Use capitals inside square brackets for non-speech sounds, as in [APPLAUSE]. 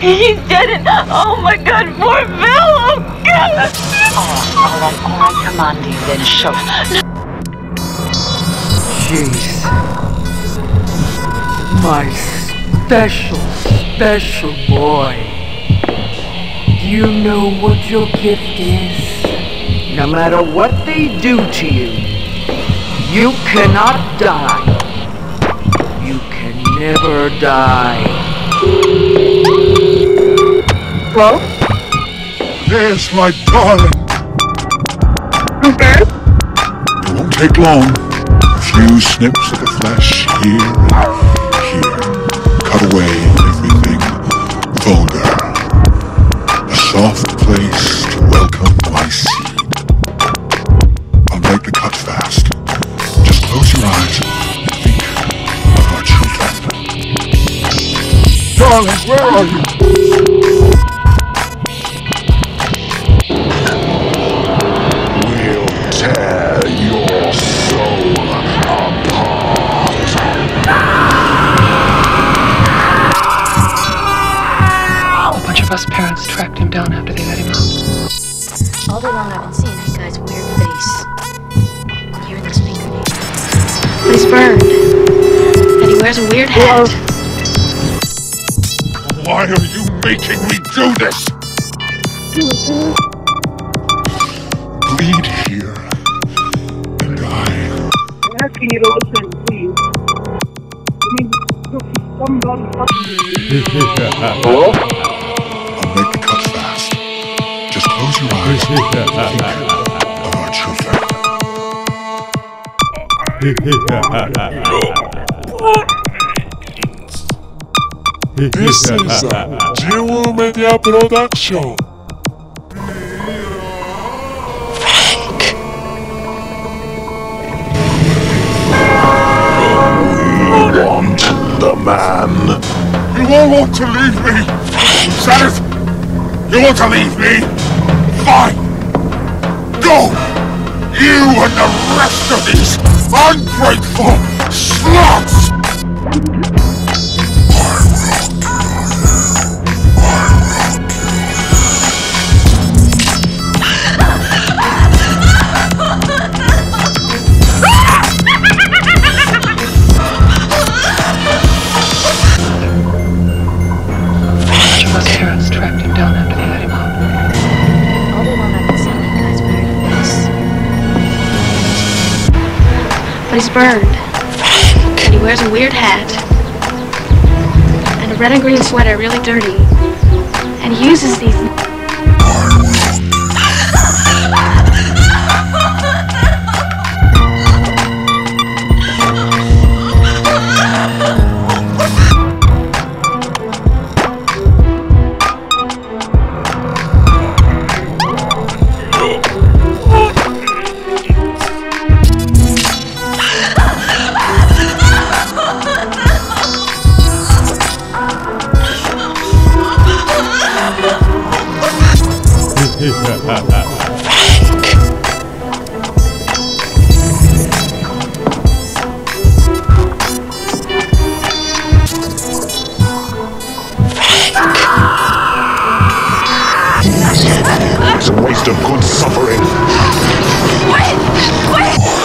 He didn't. Oh my God, poor Bill. Oh God. Oh, all right, all right, come on, you then shove. Jeez. My special, special boy. Do you know what your gift is? No matter what they do to you, you cannot die. You can never die. Hello? There's my darling. Who's there? It won't take long. A few snips of the flesh here and here. Cut away everything vulgar. A soft place to welcome my seed. I'll make the cut fast. Just close your eyes and think of our children. Darling, where are you? A of us parents tracked him down after they let him out. All day long I've been seeing that guy's weird face. Hearing this fingernail. But he's burned. And he wears a weird hat. Why are you making me do this? Bleed here, and I. I'm asking you to listen, please. I mean, look, somebody fucking Hello? Just close [LAUGHS] your eyes and think of our children. This is a Jewel Media Production. Frank. We want the man. You all want to leave me? Is that it? You want to leave me? Fine. Go! You and the rest of these ungrateful sluts! A But he's burned. And he wears a weird hat. And a red and green sweater, really dirty. And he uses these. It's a waste of good suffering. Wait! Wait!